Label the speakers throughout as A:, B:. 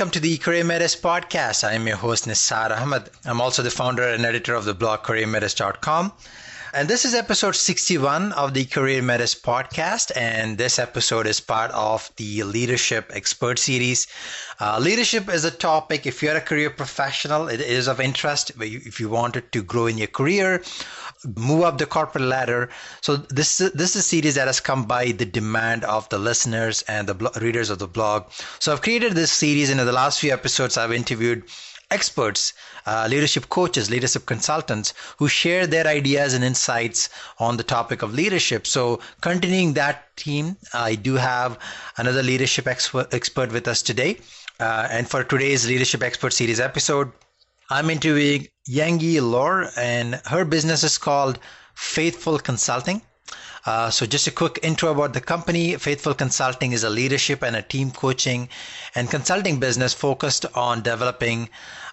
A: Welcome to the Career Metis podcast. I am your host, Nisar Ahmed. I'm also the founder and editor of the blog careermetis.com. And this is episode 61 of the Career Metis podcast. And this episode is part of the Leadership Expert Series. Uh, leadership is a topic, if you're a career professional, it is of interest. If you wanted to grow in your career, move up the corporate ladder. So this this is a series that has come by the demand of the listeners and the blo- readers of the blog. So I've created this series, and in the last few episodes, I've interviewed experts, uh, leadership coaches, leadership consultants who share their ideas and insights on the topic of leadership. So, continuing that theme, I do have another leadership expert, expert with us today. Uh, and for today's leadership expert series episode, I'm interviewing Yengyee Lor, and her business is called Faithful Consulting. Uh, so, just a quick intro about the company. Faithful Consulting is a leadership and a team coaching and consulting business focused on developing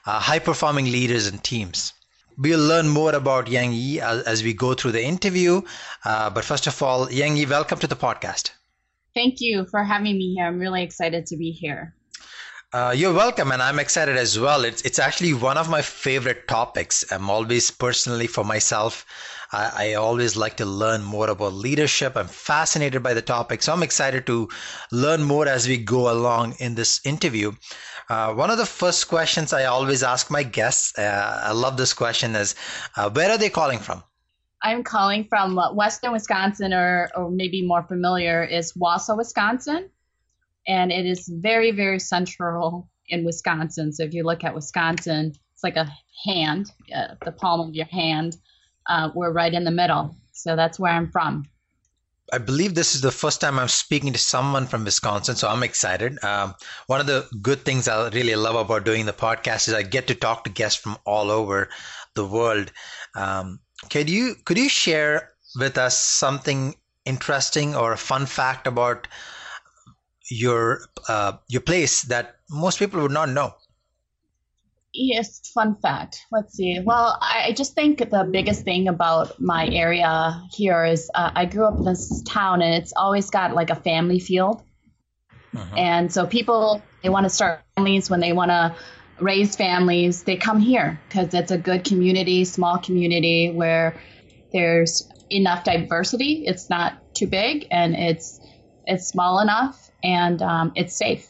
A: uh, high performing leaders and teams. We'll learn more about Yengyee as, as we go through the interview. Uh, but first of all, Yengyee, welcome to the podcast.
B: Thank you for having me here. I'm really excited to be here.
A: Uh, you're welcome, and I'm excited as well. It's it's actually one of my favorite topics. I'm always personally for myself. I, I, always like to learn more about leadership. I'm fascinated by the topic, so I'm excited to learn more as we go along in this interview. Uh, one of the first questions I always ask my guests, uh, I love this question, is uh, where are they calling from?
B: I'm calling from Western Wisconsin, or, or maybe more familiar is Wausau, Wisconsin and it is very, very central in Wisconsin. So if you look at Wisconsin, it's like a hand, uh, the palm of your hand. Uh, we're right in the middle. So that's where I'm from.
A: I believe this is the first time I'm speaking to someone from Wisconsin, so I'm excited. Um, one of the good things I really love about doing the podcast is I get to talk to guests from all over the world. Um, could you could you share with us something interesting or a fun fact about your uh, your place that most people would not know?
B: Yes, fun fact. Let's see. Well, I just think the biggest thing about my area here is uh, I grew up in this town and it's always got like a family feel. Uh-huh. And so people, they want to start families when they want to raise families, they come here because it's a good community, small community where there's enough diversity. It's not too big and it's it's small enough and um, it's safe.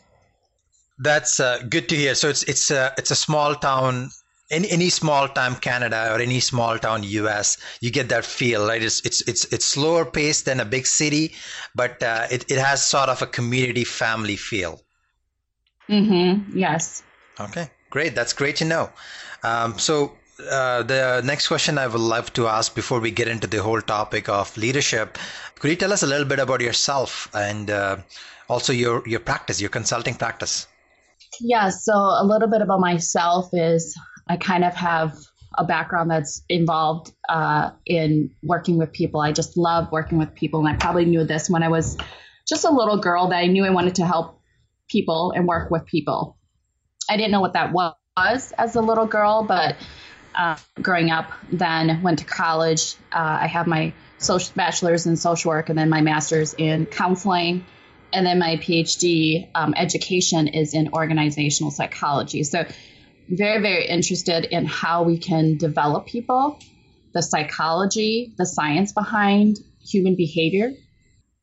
A: That's uh, good to hear. So it's it's a it's a small town. Any, any small town Canada or any small town US, you get that feel, right? It's it's it's it's slower paced than a big city, but uh, it it has sort of a community family feel.
B: Mm-hmm. Yes.
A: Okay, great. That's great to know. Um, so uh, the next question I would love to ask before we get into the whole topic of leadership, could you tell us a little bit about yourself and uh, also your your practice, your consulting practice.
B: Yeah, so a little bit about myself is I kind of have a background that's involved uh, in working with people. I just love working with people, and I probably knew this when I was just a little girl that I knew I wanted to help people and work with people. I didn't know what that was as a little girl, but uh, growing up, then went to college. Uh, I have my social bachelor's in social work and then my master's in counseling and then my PhD um, education is in organizational psychology. So, very, very interested in how we can develop people, the psychology, the science behind human behavior.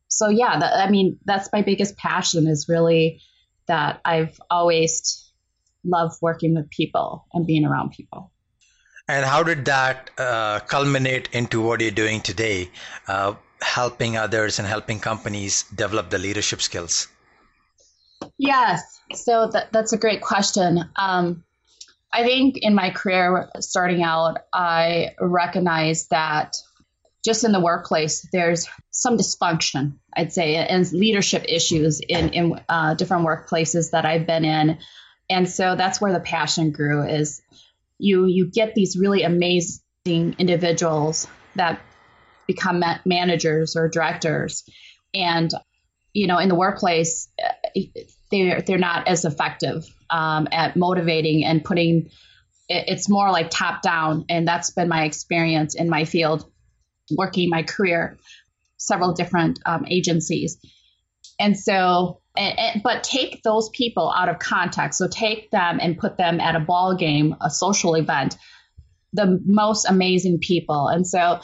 B: So, yeah, that, I mean, that's my biggest passion is really that I've always loved working with people and being around people.
A: And how did that uh, culminate into what you're doing today? Uh, helping others and helping companies develop the leadership skills?
B: Yes, so that, that's a great question. Um, I think in my career starting out, I recognized that just in the workplace, there's some dysfunction, I'd say, and leadership issues in, in uh, different workplaces that I've been in. And so that's where the passion grew is you you get these really amazing individuals that become ma- managers or directors. And you know in the workplace they're they're not as effective um, at motivating and putting it's more like top down. And that's been my experience in my field working my career several different um, agencies. And so and, and, but take those people out of context. So take them and put them at a ball game a social event the most amazing people. And so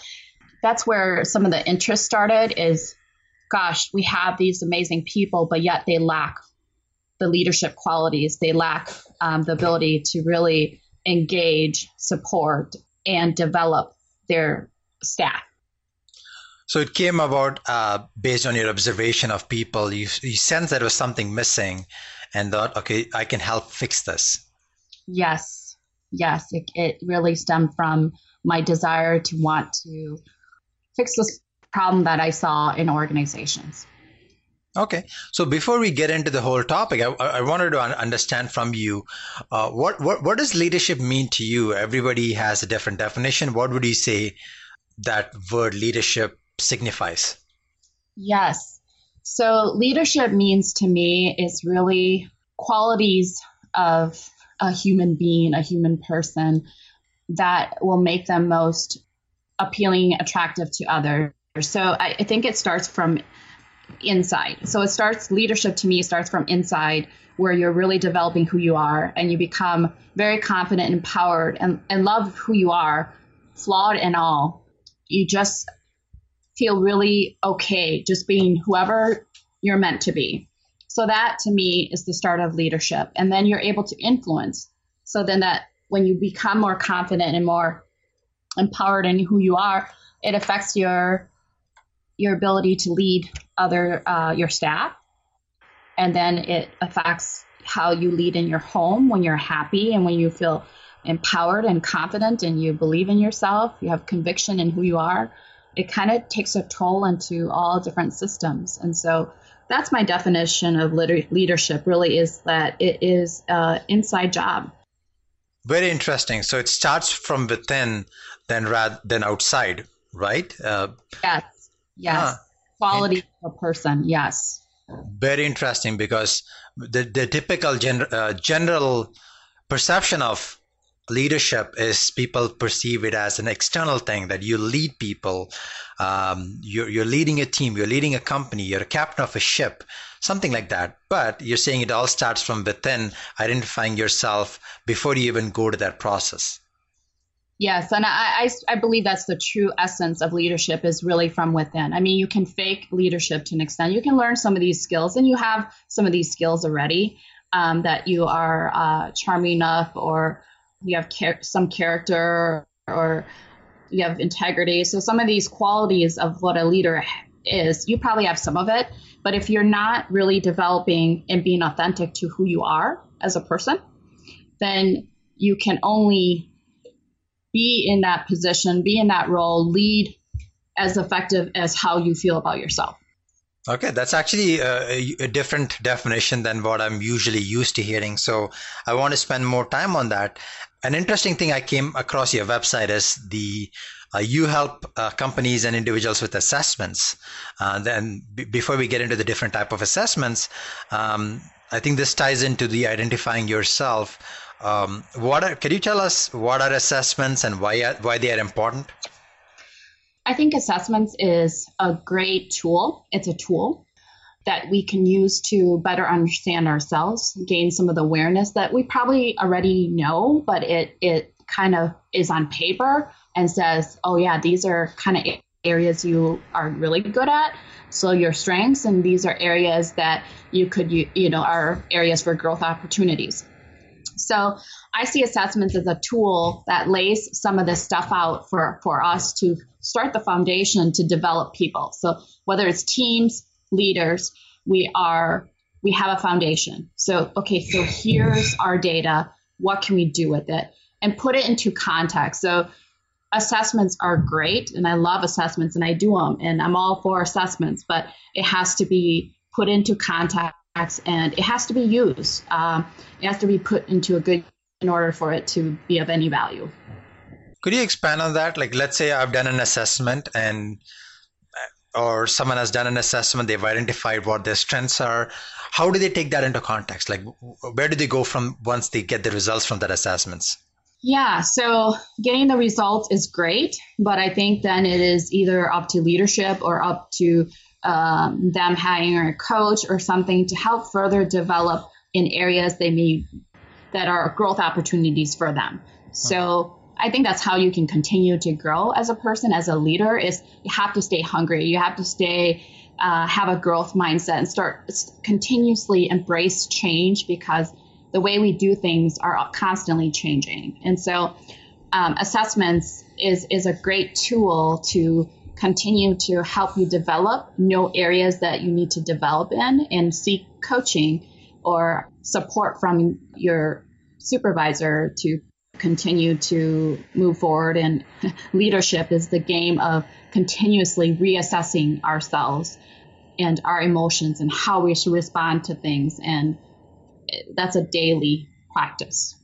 B: that's where some of the interest started is gosh we have these amazing people but yet they lack the leadership qualities. They lack um, the ability to really engage support and develop their staff
A: so it came about uh, based on your observation of people. You, you sense there was something missing and thought, okay, I can help fix this.
B: Yes, yes. It, it really stemmed from my desire to want to fix this problem that I saw in organizations.
A: Okay, so before we get into the whole topic, I, I wanted to understand from you uh, what, what what does leadership mean to you? Everybody has a different definition. What would you say that word leadership signifies?
B: Yes. So leadership means to me is really qualities of a human being, a human person that will make them most appealing, attractive to others. So I, I think it starts from inside. So it starts leadership to me starts from inside where you're really developing who you are and you become very confident empowered and, and love who you are, flawed and all. You just feel really okay just being whoever you're meant to be. So that to me is the start of leadership. And then you're able to influence. So then that when you become more confident and more empowered in who you are, it affects your your ability to lead other uh, your staff, and then it affects how you lead in your home when you're happy and when you feel empowered and confident and you believe in yourself, you have conviction in who you are it kind of takes a toll into all different systems. And so that's my definition of leadership really is that it is an inside job.
A: Very interesting. So it starts from within than rather than outside, right?
B: Uh, yes. Yes. Huh. Quality of a person. Yes.
A: Very interesting because the, the typical gen, uh, general perception of leadership is people perceive it as an external thing that you lead people um, you're, you're leading a team you're leading a company you're a captain of a ship something like that but you're saying it all starts from within identifying yourself before you even go to that process
B: Yes, and I, I, I, believe that's the true essence of leadership is really from within. I mean, you can fake leadership to an extent. You can learn some of these skills, and you have some of these skills already um, that you are uh, charming enough or you have char- some character or you have integrity. So some of these qualities of what a leader is, you probably have some of it. But if you're not really developing and being authentic to who you are as a person, then you can only be in that position, be in that role, lead as effective as how you feel about yourself.
A: Okay, that's actually a, a, different definition than what I'm usually used to hearing. So I want to spend more time on that. An interesting thing I came across your website is the uh, you help uh, companies and individuals with assessments. Uh, then b- before we get into the different type of assessments, um, I think this ties into the identifying yourself. Um, what are, can you tell us what are assessments and why why they are important?
B: I think assessments is a great tool. It's a tool that we can use to better understand ourselves, gain some of the awareness that we probably already know, but it it kind of is on paper and says, "Oh yeah, these are kind of areas you are really good at." So your strengths and these are areas that you could you, you know are areas for growth opportunities. So I see assessments as a tool that lays some of this stuff out for, for us to start the foundation to develop people. So whether it's teams, leaders, we are we have a foundation. So okay, so here's our data. What can we do with it? And put it into context. So assessments are great and I love assessments and I do them and I'm all for assessments, but it has to be put into context and it has to be used. Um, it has to be put into a good in order for it to be of any value.
A: Could you expand on that? Like, let's say I've done an assessment and or someone has done an assessment, they've identified what their strengths are. How do they take that into context? Like, where do they go from once they get the results from that assessments?
B: Yeah, so getting the results is great, but I think then it is either up to leadership or up to um, them hiring a coach or something to help further develop in areas they may that are growth opportunities for them. So I think that's how you can continue to grow as a person, as a leader. Is you have to stay hungry. You have to stay, uh, have a growth mindset, and start continuously embrace change because the way we do things are constantly changing. And so, um, assessments is is a great tool to continue to help you develop, know areas that you need to develop in, and seek coaching or support from your supervisor to continue to move forward. And leadership is the game of continuously reassessing ourselves and our emotions and how we should respond to things. And that's a daily practice.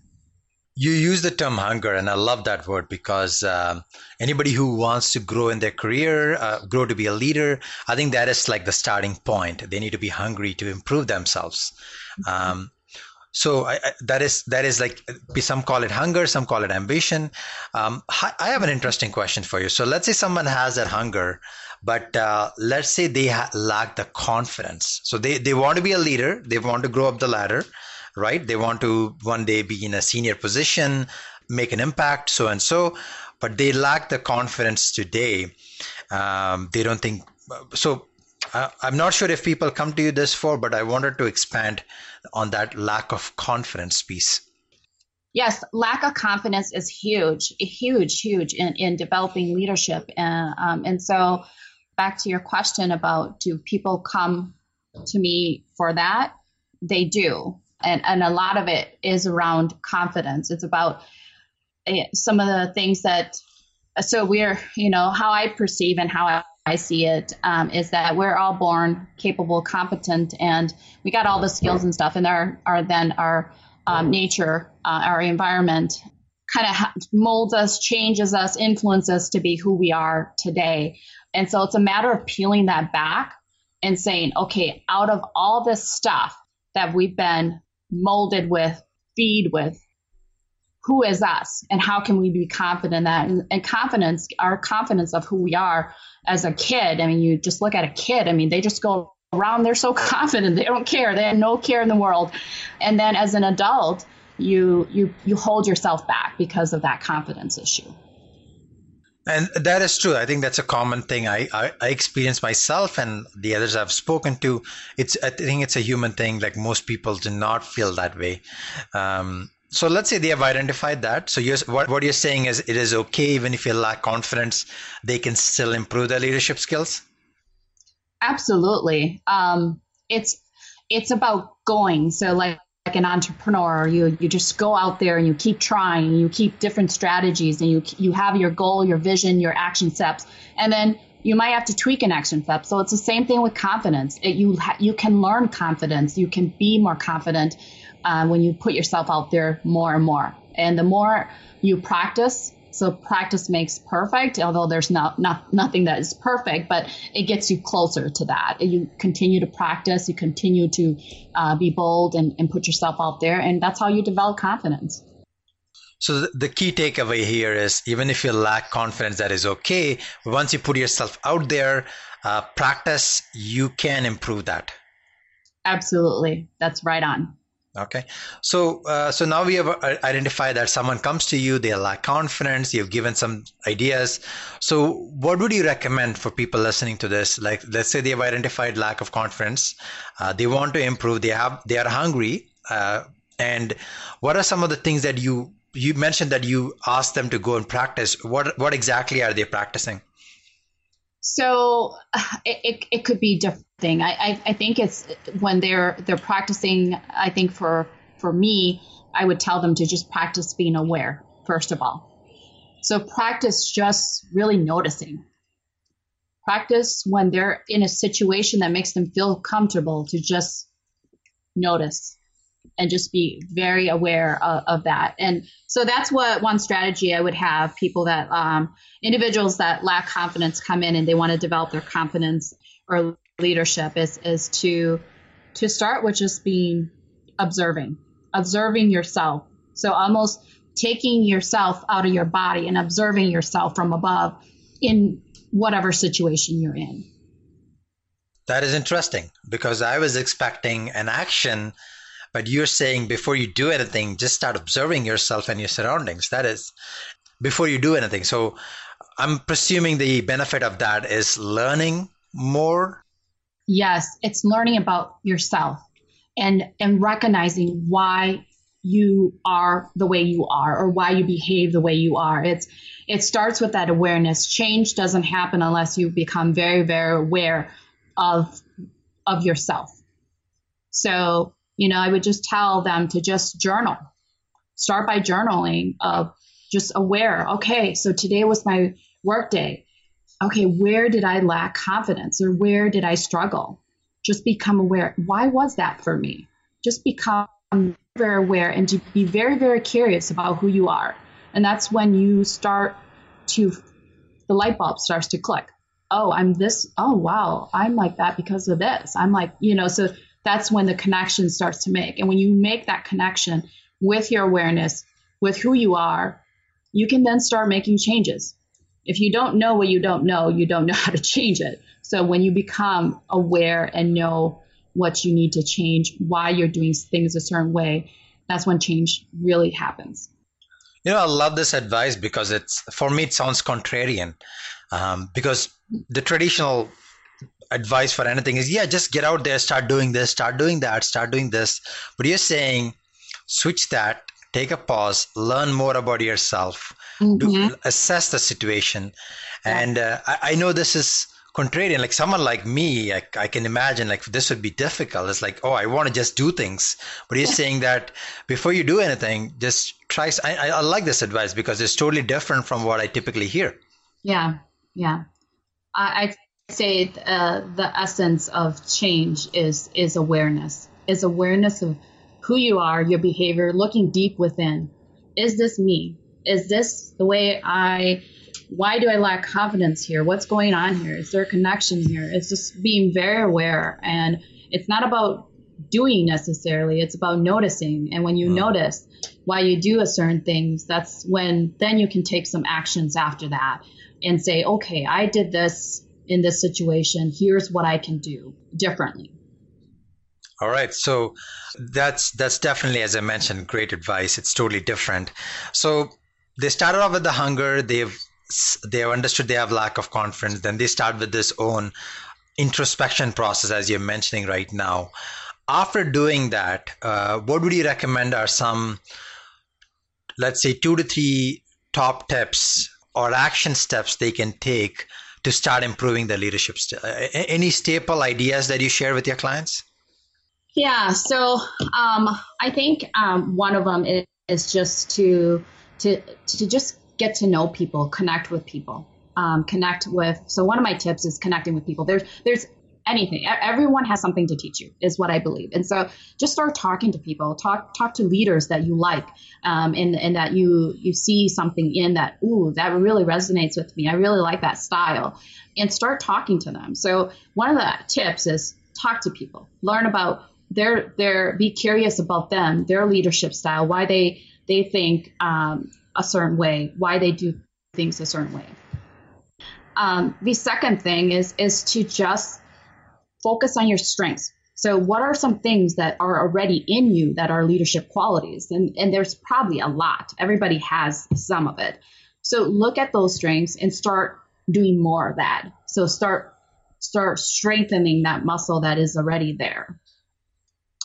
A: You use the term hunger, and I love that word because um, anybody who wants to grow in their career, uh, grow to be a leader, I think that is like the starting point. They need to be hungry to improve themselves. Um, so I, I, that is that is like some call it hunger, some call it ambition. Um, I have an interesting question for you. So let's say someone has that hunger, but uh, let's say they ha- lack the confidence. So they they want to be a leader, they want to grow up the ladder, right? They want to one day be in a senior position, make an impact, so and so, but they lack the confidence today. Um, they don't think so. Uh, I'm not sure if people come to you this for, but I wanted to expand on that lack of confidence piece.
B: Yes, lack of confidence is huge, huge, huge in, in developing leadership. And, um, and so, back to your question about do people come to me for that? They do. And, and a lot of it is around confidence. It's about uh, some of the things that, so we're, you know, how I perceive and how I I see it um, is that we're all born capable, competent, and we got all the skills and stuff. And our, our then our um, nature, uh, our environment, kind of molds us, changes us, influences us to be who we are today. And so it's a matter of peeling that back and saying, okay, out of all this stuff that we've been molded with, feed with, who is us and how can we be confident in that? And, and, confidence our confidence of who we are as a kid. I mean you just look at a kid i mean they just go around they're so confident they don't care they have no care in the world. And then as an adult you you you hold yourself back because of that confidence issue
A: and that is true. I think that's a common thing I, I, I experience myself and the others I've spoken to. It's I think it's a human thing. Like most people do not feel that way. Um, so let's say they have identified that. So you're, what, what you're saying is it is okay even if you lack confidence, they can still improve their leadership skills?
B: Absolutely. Um, it's it's about going. So like like an entrepreneur, you you just go out there and you keep trying, you keep different strategies, and you you have your goal, your vision, your action steps, and then you might have to tweak an action step. So it's the same thing with confidence. It, you ha- you can learn confidence, you can be more confident, uh, when you put yourself out there more and more. And the more you practice, so practice makes perfect, although there's not, not nothing that is perfect, but it gets you closer to that. You continue to practice, you continue to uh, be bold and, and put yourself out there, and that's how you develop confidence.
A: So the key takeaway here is even if you lack confidence, that is okay. Once you put yourself out there, uh, practice, you can improve that.
B: Absolutely, that's right on.
A: Okay, so uh, so now we have uh, identified that someone comes to you, they lack confidence. You've given some ideas. So what would you recommend for people listening to this? Like, let's say they have identified lack of confidence, uh, they want to improve, they have they are hungry, uh, and what are some of the things that you you mentioned that you asked them to go and practice? What what exactly are they practicing?
B: So it, it, could be different. I, I, I think it's when they're they're practicing. I think for for me, I would tell them to just practice being aware first of all. So practice just really noticing. Practice when they're in a situation that makes them feel comfortable to just notice and just be very aware of, of, that. And so that's what one strategy I would have people that um, individuals that lack confidence come in and they want to develop their confidence or leadership is is to to start with just being observing, observing yourself. So almost taking yourself out of your body and observing yourself from above in whatever situation you're in.
A: That is interesting because I was expecting an action, but you're saying before you do anything, just start observing yourself and your surroundings. That is before you do anything. So I'm presuming the benefit of that is learning more.
B: Yes, it's learning about yourself and and recognizing why you are the way you are or why you behave the way you are. It's it starts with that awareness. Change doesn't happen unless you become very very aware of of yourself. So, you know, I would just tell them to just journal. Start by journaling of just aware. Okay, so today was my work day. Okay, where did I lack confidence or where did I struggle? Just become aware. Why was that for me? Just become very aware and to be very, very curious about who you are. And that's when you start to, the light bulb starts to click oh, I'm this, oh, wow, I'm like that because of this. I'm like, you know, so that's when the connection starts to make. And when you make that connection with your awareness, with who you are, you can then start making changes. If you don't know what you don't know, you don't know how to change it. So when you become aware and know what you need to change, why you're doing things a certain way, that's when change really happens.
A: You know, I love this advice because it's for me it sounds contrarian. Um, because the traditional advice for anything is yeah just get out there start doing this start doing that start doing this. But you're saying switch that take a pause learn more about yourself. Mm-hmm. do, assess the situation. And uh, I, I, know this is contrarian. Like someone like me I, I, can imagine like this would be difficult. It's like oh i want to just do things. But you're saying that before you do anything just try I, I like this advice because it's totally different from what i typically hear.
B: Yeah. Yeah. I, I say uh, the essence of change is is awareness. Is awareness of who you are, your behavior, looking deep within. Is this me? Is this the way I? Why do I lack confidence here? What's going on here? Is there a connection here? It's just being very aware, and it's not about doing necessarily. It's about noticing, and when you mm. notice why you do a certain things, that's when then you can take some actions after that and say, okay, I did this in this situation. Here's what I can do differently.
A: All right. So that's that's definitely, as I mentioned, great advice. It's totally different. So they started off with the hunger. They've they've understood they have lack of confidence. Then they start with this own introspection process, as you're mentioning right now. After doing that, uh, what would you recommend are some, let's say, two to three top tips or action steps they can take to start improving their leadership? St- uh, any staple ideas that you share with your clients?
B: Yeah, so um, I think um, one of them is, is, just to to to just get to know people, connect with people, um, connect with. So one of my tips is connecting with people. There's there's anything. Everyone has something to teach you, is what I believe. And so just start talking to people. Talk talk to leaders that you like, um, and and that you you see something in that. Ooh, that really resonates with me. I really like that style, and start talking to them. So one of the tips is talk to people. Learn about their their be curious about them, their leadership style, why they they think um, a certain way, why they do things a certain way. Um, the second thing is is to just focus on your strengths. So, what are some things that are already in you that are leadership qualities? And, and there's probably a lot. Everybody has some of it. So, look at those strengths and start doing more of that. So, start start strengthening that muscle that is already there.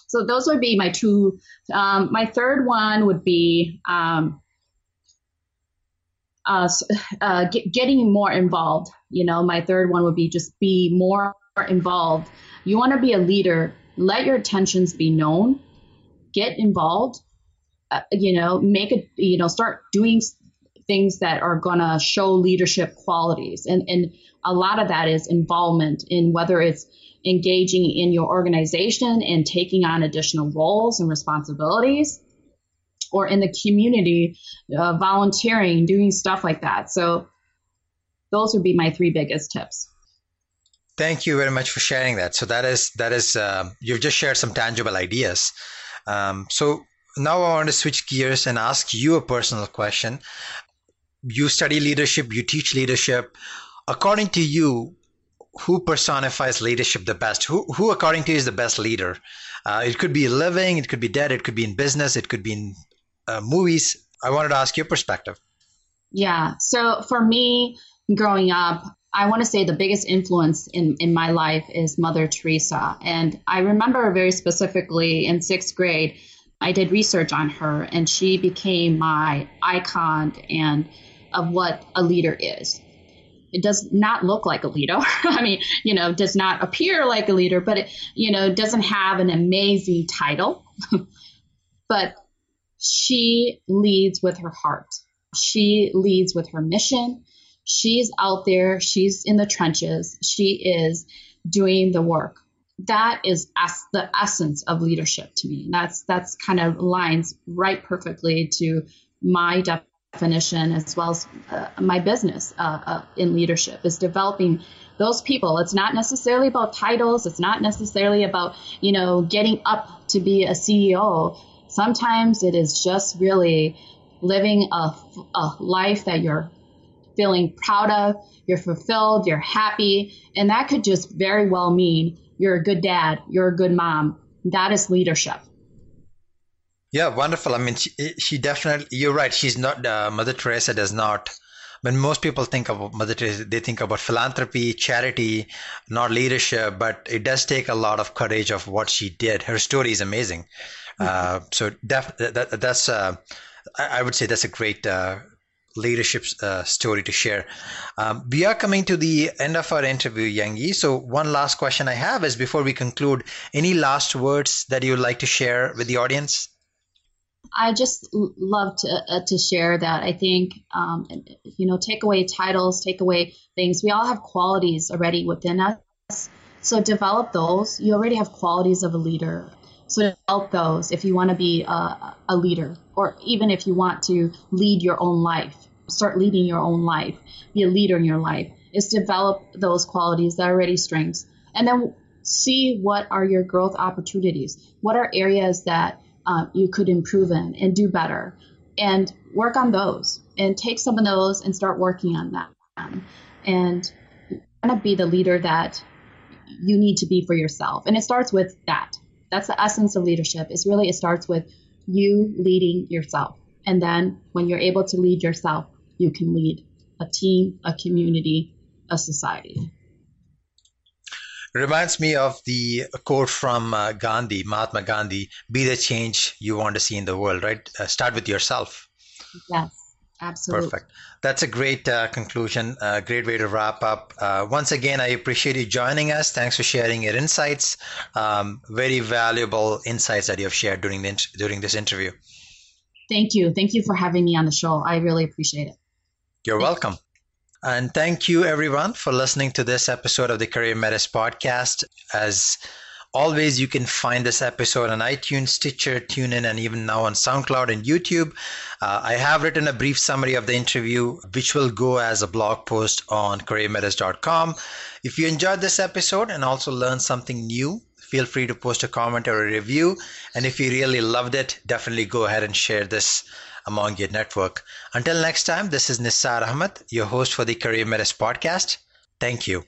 B: So, those would be my two. Um, my third one would be um, uh, uh, get, getting more involved. You know, my third one would be just be more involved. You want to be a leader. Let your intentions be known. Get involved. Uh, you know, make it. You know, start doing things that are going to show leadership qualities. And, and a lot of that is involvement in whether it's engaging in your organization and taking on additional roles and responsibilities or in the community, uh, volunteering, doing stuff like that. So those would be my three biggest tips.
A: Thank you very much for sharing that. So that is that is uh, you've just shared some tangible ideas. Um, so now I want to switch gears and ask you a personal question. You study leadership, you teach leadership. According to you, who personifies leadership the best? Who, who according to you, is the best leader? Uh, it could be living, it could be dead, it could be in business, it could be in uh, movies. I wanted to ask your perspective.
B: Yeah. So for me, growing up, I want to say the biggest influence in, in my life is Mother Teresa. And I remember very specifically in sixth grade, I did research on her, and she became my icon and of what a leader is. It does not look like a leader. I mean, you know, does not appear like a leader, but it, you know, doesn't have an amazing title. but she leads with her heart. She leads with her mission. She's out there. She's in the trenches. She is doing the work that is the essence of leadership to me. That's that's kind of lines right perfectly to my definition as well as uh, my business uh, uh, in leadership is developing those people. It's not necessarily about titles. It's not necessarily about you know getting up to be a CEO. Sometimes it is just really living a, a life that you're feeling proud of, you're fulfilled, you're happy, and that could just very well mean you're a good dad, you're a good mom. That is leadership.
A: Yeah, wonderful. I mean, she, she definitely, you're right. She's not, uh, Mother Teresa does not. When most people think of Mother Teresa, they think about philanthropy, charity, not leadership, but it does take a lot of courage of what she did. Her story is amazing. Mm-hmm. Uh, so def- that, that's, uh, I would say that's a great uh, leadership uh, story to share. Um, we are coming to the end of our interview, Yengyee. So, one last question I have is before we conclude, any last words that you'd like to share with the audience?
B: I just love to uh, to share that. I think um, you know, take away titles, take away things. We all have qualities already within us, so develop those. You already have qualities of a leader. So develop those if you want to be a, a leader, or even if you want to lead your own life start leading your own life, be a leader in your life, is develop those qualities that are already strengths. And then see what are your growth opportunities. What are areas that uh, you could improve in and do better? And work on those and take some of those and start working on them. And kind of be the leader that you need to be for yourself. And it starts with that. That's the essence of leadership. Is really it starts with you leading yourself. And then when you're able to lead yourself, you can lead a team, a community, a society.
A: Reminds me of the quote from uh, Gandhi, Mahatma Gandhi be the change you want to see in the world, right? Uh, start with yourself.
B: Yes, absolutely.
A: Perfect. That's a great uh, conclusion, a great way to wrap up. Uh, once again, I appreciate you joining us. Thanks for sharing your insights. Um, very valuable insights that you have shared during, the, during this interview.
B: Thank you. Thank you for having me on the show. I really appreciate it.
A: You're welcome. And thank you, everyone, for listening to this episode of the Career Metis podcast. As always, you can find this episode on iTunes, Stitcher, TuneIn, and even now on SoundCloud and YouTube. Uh, I have written a brief summary of the interview, which will go as a blog post on careermetis.com. If you enjoyed this episode and also learned something new, feel free to post a comment or a review. And if you really loved it, definitely go ahead and share this among your network. Until next time, this is Nisar Ahmed, your host for the Career Metis podcast. Thank you.